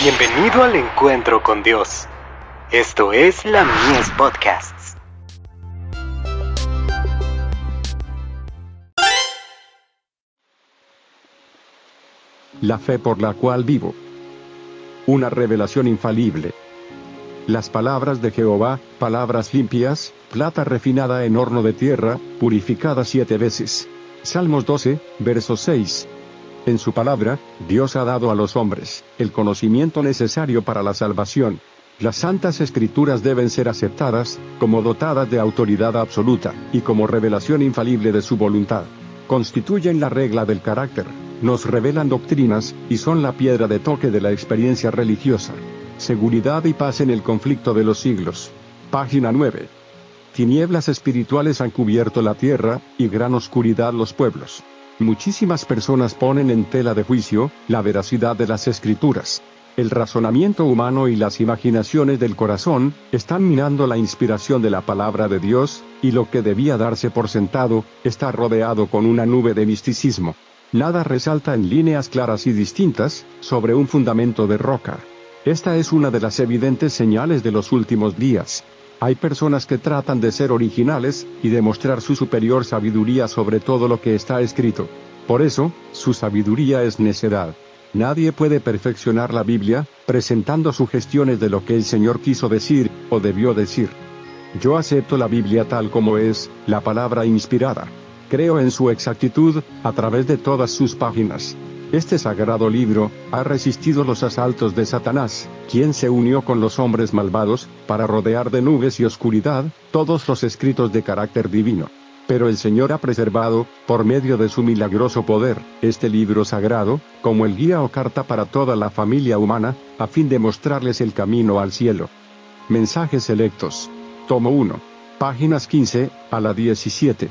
Bienvenido al encuentro con Dios. Esto es la Mies Podcasts. La fe por la cual vivo. Una revelación infalible. Las palabras de Jehová, palabras limpias, plata refinada en horno de tierra, purificada siete veces. Salmos 12, verso 6. En su palabra, Dios ha dado a los hombres el conocimiento necesario para la salvación. Las santas escrituras deben ser aceptadas como dotadas de autoridad absoluta y como revelación infalible de su voluntad. Constituyen la regla del carácter, nos revelan doctrinas y son la piedra de toque de la experiencia religiosa. Seguridad y paz en el conflicto de los siglos. Página 9. Tinieblas espirituales han cubierto la tierra, y gran oscuridad los pueblos. Muchísimas personas ponen en tela de juicio la veracidad de las escrituras. El razonamiento humano y las imaginaciones del corazón están minando la inspiración de la palabra de Dios, y lo que debía darse por sentado está rodeado con una nube de misticismo. Nada resalta en líneas claras y distintas sobre un fundamento de roca. Esta es una de las evidentes señales de los últimos días. Hay personas que tratan de ser originales y demostrar su superior sabiduría sobre todo lo que está escrito. Por eso, su sabiduría es necedad. Nadie puede perfeccionar la Biblia, presentando sugestiones de lo que el Señor quiso decir, o debió decir. Yo acepto la Biblia tal como es, la palabra inspirada. Creo en su exactitud, a través de todas sus páginas. Este sagrado libro ha resistido los asaltos de Satanás, quien se unió con los hombres malvados, para rodear de nubes y oscuridad, todos los escritos de carácter divino. Pero el Señor ha preservado, por medio de su milagroso poder, este libro sagrado, como el guía o carta para toda la familia humana, a fin de mostrarles el camino al cielo. Mensajes selectos. Tomo 1. Páginas 15 a la 17.